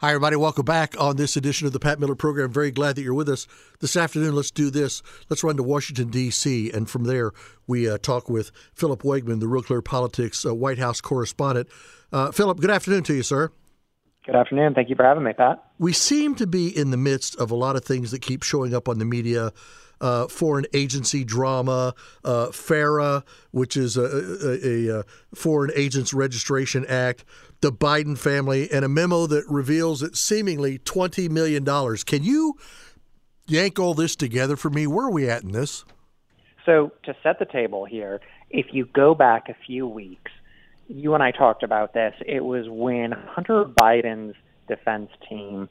Hi, everybody. Welcome back on this edition of the Pat Miller Program. Very glad that you're with us this afternoon. Let's do this. Let's run to Washington, D.C., and from there we uh, talk with Philip Wegmann, the Real Clear Politics uh, White House correspondent. Uh, Philip, good afternoon to you, sir. Good afternoon. Thank you for having me, Pat. We seem to be in the midst of a lot of things that keep showing up on the media. Uh, foreign agency drama, uh, FARA, which is a, a, a, Foreign Agents Registration Act, the Biden family, and a memo that reveals that seemingly $20 million. Can you yank all this together for me? Where are we at in this? So, to set the table here, if you go back a few weeks, you and I talked about this. It was when Hunter Biden's defense team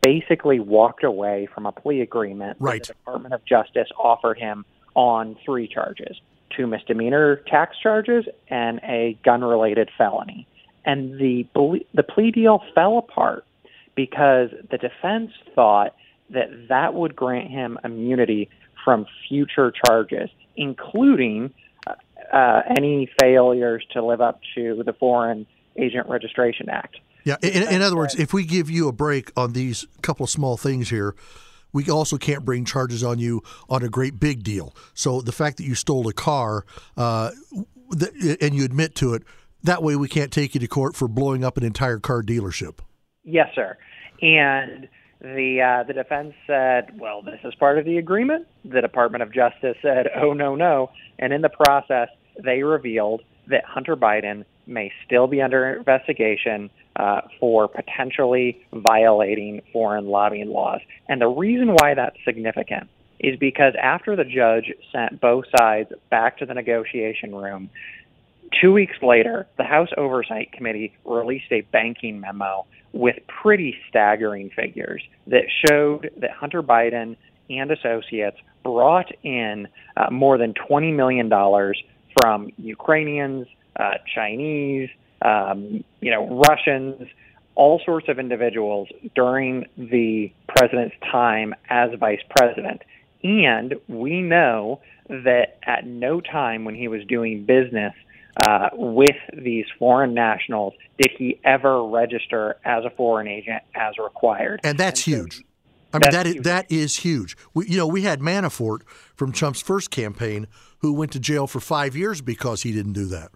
basically walked away from a plea agreement right. that the Department of Justice offered him on three charges two misdemeanor tax charges and a gun related felony and the the plea deal fell apart because the defense thought that that would grant him immunity from future charges, including uh, uh, any failures to live up to the Foreign Agent Registration Act. Yeah, in, in other words, if we give you a break on these couple of small things here, we also can't bring charges on you on a great big deal. So the fact that you stole a car uh, and you admit to it that way, we can't take you to court for blowing up an entire car dealership. Yes, sir. And the uh, the defense said, "Well, this is part of the agreement." The Department of Justice said, "Oh no, no!" And in the process, they revealed that Hunter Biden may still be under investigation uh, for potentially violating foreign lobbying laws. And the reason why that's significant is because after the judge sent both sides back to the negotiation room, Two weeks later, the House Oversight Committee released a banking memo with pretty staggering figures that showed that Hunter Biden and associates brought in uh, more than $20 million from Ukrainians, uh, Chinese, um, you know, Russians, all sorts of individuals during the president's time as vice president. And we know that at no time when he was doing business uh, with these foreign nationals did he ever register as a foreign agent as required. And that's and huge. I mean that is, huge. that is huge. We, you know, we had Manafort from Trump's first campaign who went to jail for five years because he didn't do that.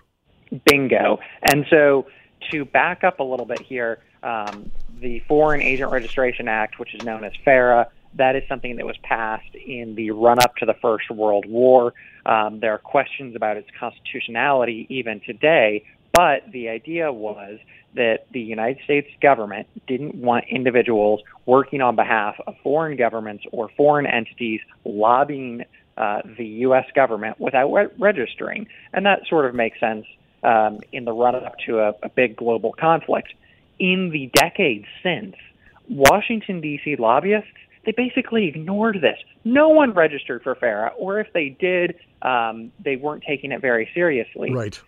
Bingo. And so to back up a little bit here, um, the Foreign Agent Registration Act, which is known as FARA, that is something that was passed in the run up to the First World War. Um, there are questions about its constitutionality even today, but the idea was that the United States government didn't want individuals working on behalf of foreign governments or foreign entities lobbying uh, the U.S. government without re- registering. And that sort of makes sense um, in the run up to a, a big global conflict. In the decades since, Washington, D.C. lobbyists they basically ignored this. No one registered for FARA, or if they did, um, they weren't taking it very seriously. Right.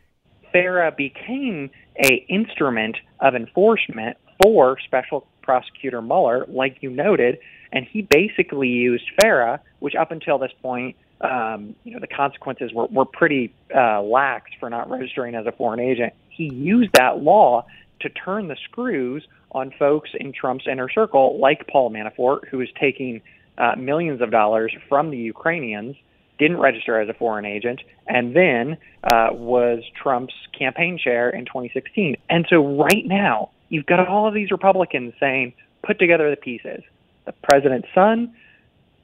FARA became a instrument of enforcement for Special Prosecutor Mueller, like you noted, and he basically used FARA, which up until this point, um, you know, the consequences were, were pretty uh, lax for not registering as a foreign agent. He used that law to turn the screws on folks in Trump's inner circle, like Paul Manafort, who is taking uh, millions of dollars from the Ukrainians, didn't register as a foreign agent, and then uh, was Trump's campaign chair in 2016. And so right now, you've got all of these Republicans saying, put together the pieces. The president's son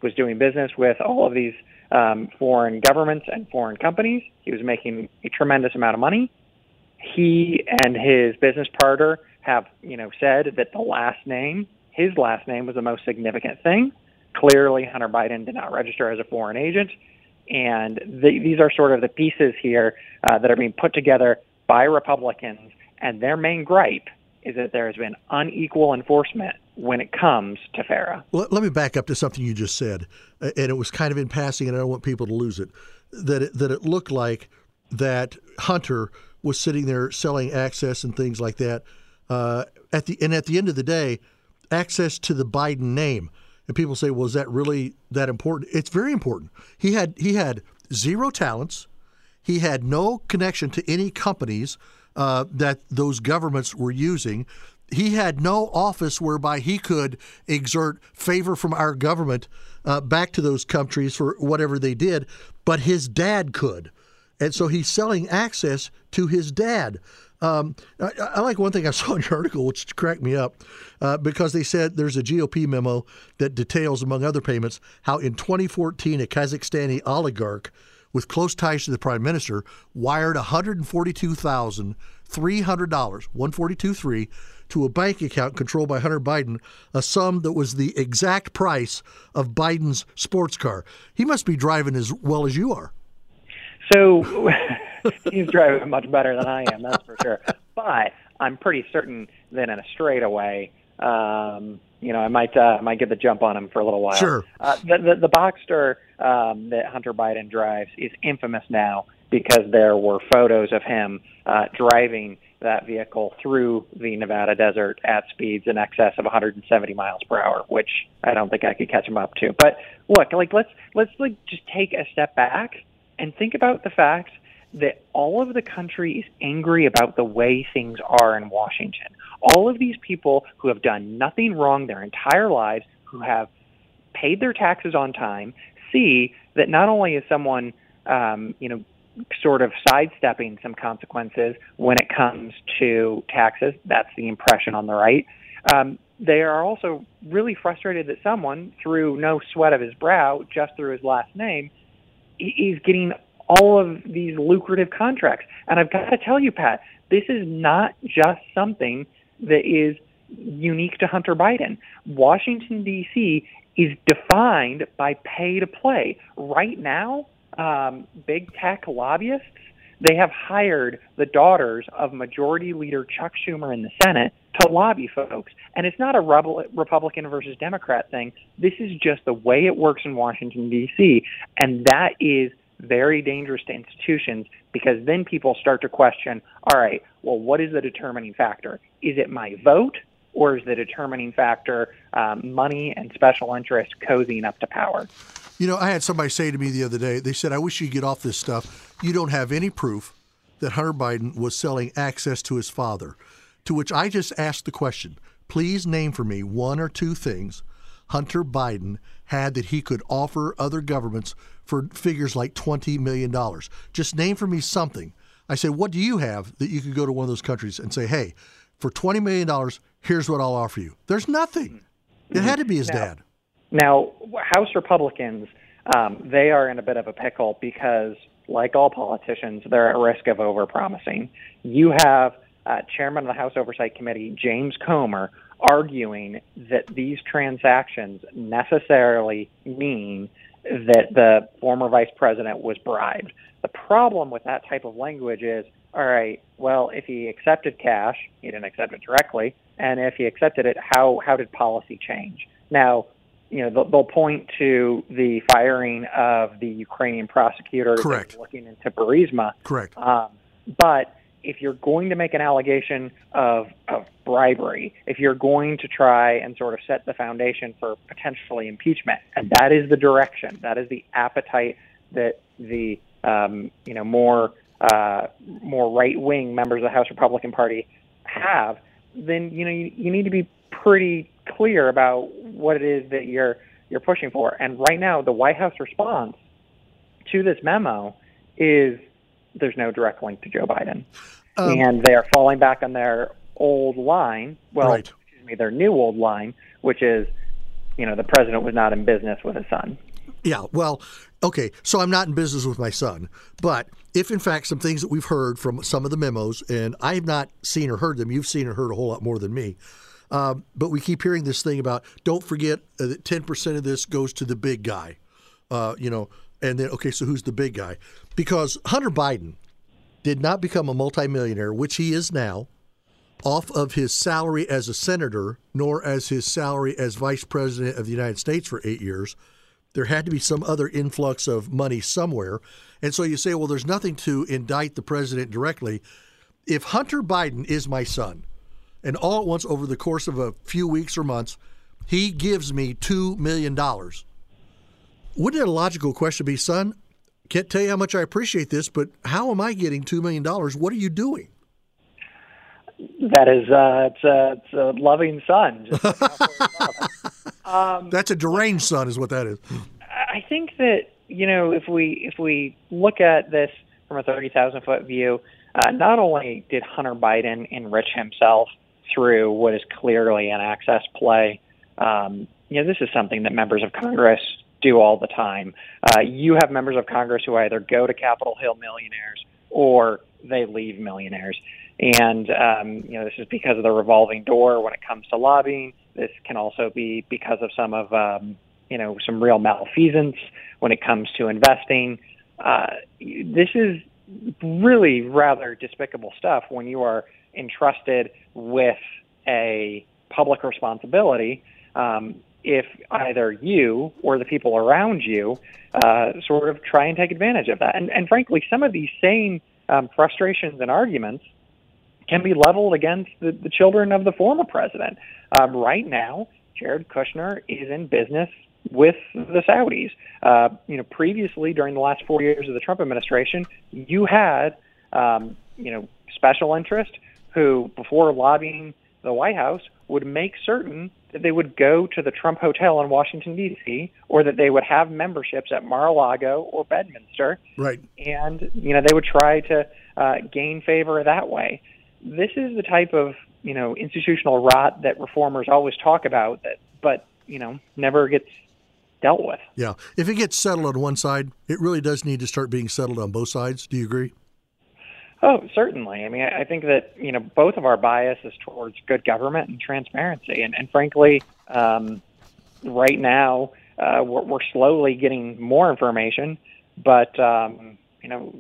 was doing business with all of these um, foreign governments and foreign companies. He was making a tremendous amount of money. He and his business partner have, you know, said that the last name, his last name was the most significant thing. Clearly, Hunter Biden did not register as a foreign agent. And the, these are sort of the pieces here uh, that are being put together by Republicans. And their main gripe is that there has been unequal enforcement when it comes to FARA. Well, let me back up to something you just said, and it was kind of in passing, and I don't want people to lose it. That it, that it looked like that Hunter was sitting there selling access and things like that uh, at the and at the end of the day, access to the Biden name. And people say, "Well, is that really that important?" It's very important. He had he had zero talents. He had no connection to any companies uh, that those governments were using. he had no office whereby he could exert favor from our government uh, back to those countries for whatever they did, but his dad could. And so he's selling access to his dad. Um, I, I, like one thing I saw in your article, which cracked me up, uh, because they said there's a GOP memo that details, among other payments, how in 2014 a Kazakhstani oligarch with close ties to the prime minister wired $142,300, 142.3, to a bank account controlled by Hunter Biden, a sum that was the exact price of Biden's sports car. He must be driving as well as you are. So he's driving much better than I am, that's for sure. But I'm pretty certain that in a straightaway, um, you know, I might uh, might get the jump on him for a little while. Sure. Uh, the, the the Boxster um, that Hunter Biden drives is infamous now because there were photos of him uh, driving that vehicle through the Nevada desert at speeds in excess of 170 miles per hour, which I don't think I could catch him up to. But look, like let's let's like just take a step back and think about the fact that all of the country is angry about the way things are in Washington. All of these people who have done nothing wrong their entire lives, who have paid their taxes on time, see that not only is someone, um, you know, sort of sidestepping some consequences when it comes to taxes. That's the impression on the right. Um, they are also really frustrated that someone, through no sweat of his brow, just through his last name, is getting all of these lucrative contracts. And I've got to tell you, Pat, this is not just something that is unique to Hunter Biden. Washington, D.C. is defined by pay to play. Right now, um, big tech lobbyists, they have hired the daughters of Majority Leader Chuck Schumer in the Senate to lobby folks. And it's not a Republican versus Democrat thing. This is just the way it works in Washington, D.C. And that is very dangerous to institutions because then people start to question all right, well, what is the determining factor? Is it my vote? Or is the determining factor um, money and special interest cozying up to power? You know, I had somebody say to me the other day, they said, I wish you'd get off this stuff. You don't have any proof that Hunter Biden was selling access to his father. To which I just asked the question please name for me one or two things Hunter Biden had that he could offer other governments for figures like $20 million. Just name for me something. I said, what do you have that you could go to one of those countries and say, hey, for $20 million, here's what I'll offer you? There's nothing. It had to be his now, dad. Now, House Republicans, um, they are in a bit of a pickle because, like all politicians, they're at risk of overpromising. You have uh, Chairman of the House Oversight Committee, James Comer, arguing that these transactions necessarily mean that the former vice president was bribed. The problem with that type of language is all right, well, if he accepted cash, he didn't accept it directly, and if he accepted it, how how did policy change? Now, you know, they'll, they'll point to the firing of the Ukrainian prosecutor Correct. looking into Burisma. Correct. Um, but if you're going to make an allegation of, of bribery, if you're going to try and sort of set the foundation for potentially impeachment, and that is the direction, that is the appetite that the um, you know more uh, more right wing members of the House Republican Party have, then you know you, you need to be pretty clear about what it is that you're you're pushing for. And right now, the White House response to this memo is there's no direct link to Joe Biden, um, and they are falling back on their old line. Well, right. excuse me, their new old line, which is, you know, the president was not in business with his son. Yeah, well, okay, so I'm not in business with my son, but if in fact some things that we've heard from some of the memos, and I have not seen or heard them, you've seen or heard a whole lot more than me. Um, but we keep hearing this thing about don't forget that 10% of this goes to the big guy. Uh, you know, and then, okay, so who's the big guy? Because Hunter Biden did not become a multimillionaire, which he is now, off of his salary as a senator, nor as his salary as vice president of the United States for eight years. There had to be some other influx of money somewhere. And so you say, well, there's nothing to indict the president directly. If Hunter Biden is my son, and all at once over the course of a few weeks or months, he gives me $2 million. Wouldn't it a logical question be, son, can't tell you how much I appreciate this, but how am I getting $2 million? What are you doing? That is, uh, it's, a, it's a loving son. um, That's a deranged son, is what that is. I think that you know if we if we look at this from a thirty thousand foot view, uh, not only did Hunter Biden enrich himself through what is clearly an access play, um, you know this is something that members of Congress do all the time. Uh, you have members of Congress who either go to Capitol Hill millionaires or they leave millionaires. And, um, you know, this is because of the revolving door when it comes to lobbying. This can also be because of some of, um, you know, some real malfeasance when it comes to investing. Uh, this is really rather despicable stuff when you are entrusted with a public responsibility um, if either you or the people around you uh, sort of try and take advantage of that. And, and frankly, some of these same um, frustrations and arguments can be leveled against the, the children of the former president. Um, right now, Jared Kushner is in business with the Saudis. Uh, you know, previously during the last four years of the Trump administration, you had um, you know special interest who, before lobbying the White House, would make certain that they would go to the Trump Hotel in Washington D.C. or that they would have memberships at Mar-a-Lago or Bedminster. Right. And you know they would try to uh, gain favor that way. This is the type of you know institutional rot that reformers always talk about, that but you know never gets dealt with. Yeah. If it gets settled on one side, it really does need to start being settled on both sides. Do you agree? Oh, certainly. I mean, I think that you know both of our bias is towards good government and transparency, and, and frankly, um, right now uh, we're, we're slowly getting more information. But um, you know,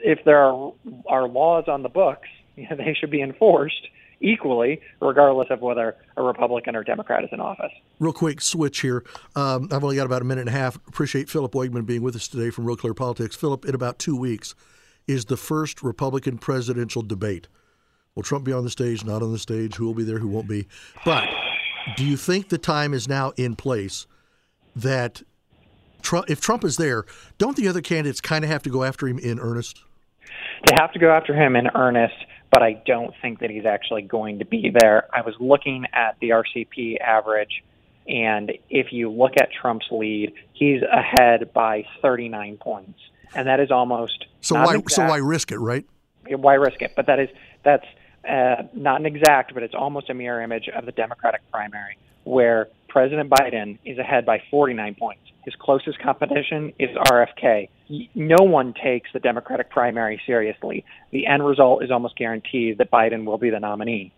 if there are are laws on the books, you know, they should be enforced equally, regardless of whether a Republican or Democrat is in office. Real quick switch here. Um, I've only got about a minute and a half. Appreciate Philip Wegmann being with us today from Real Clear Politics. Philip, in about two weeks is the first Republican presidential debate. Will Trump be on the stage, not on the stage? Who will be there, who won't be? But do you think the time is now in place that Trump, if Trump is there, don't the other candidates kind of have to go after him in earnest? They have to go after him in earnest, but I don't think that he's actually going to be there. I was looking at the RCP average, and if you look at Trump's lead, he's ahead by 39 points and that is almost so why exact, so why risk it, right? Why risk it? But that is that's uh, not an exact, but it's almost a mirror image of the Democratic primary, where President Biden is ahead by 49 points. His closest competition is RFK. No one takes the Democratic primary seriously. The end result is almost guaranteed that Biden will be the nominee.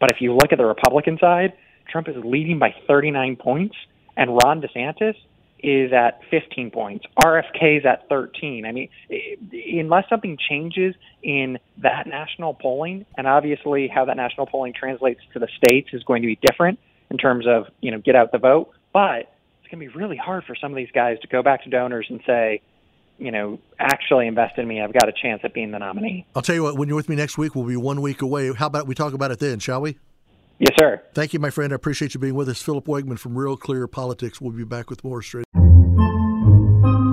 But if you look at the Republican side, Trump is leading by 39 points, and Ron DeSantis is at 15 points. RFK is at 13. I mean, unless something changes in that national polling, and obviously how that national polling translates to the states is going to be different in terms of, you know, get out the vote. But it's going to be really hard for some of these guys to go back to donors and say, you know, actually invest in me. I've got a chance at being the nominee. I'll tell you what, when you're with me next week, we'll be one week away. How about we talk about it then, shall we? Yes, sir. Thank you, my friend. I appreciate you being with us. Philip Wegmann from Real Clear Politics. We'll be back with more straight.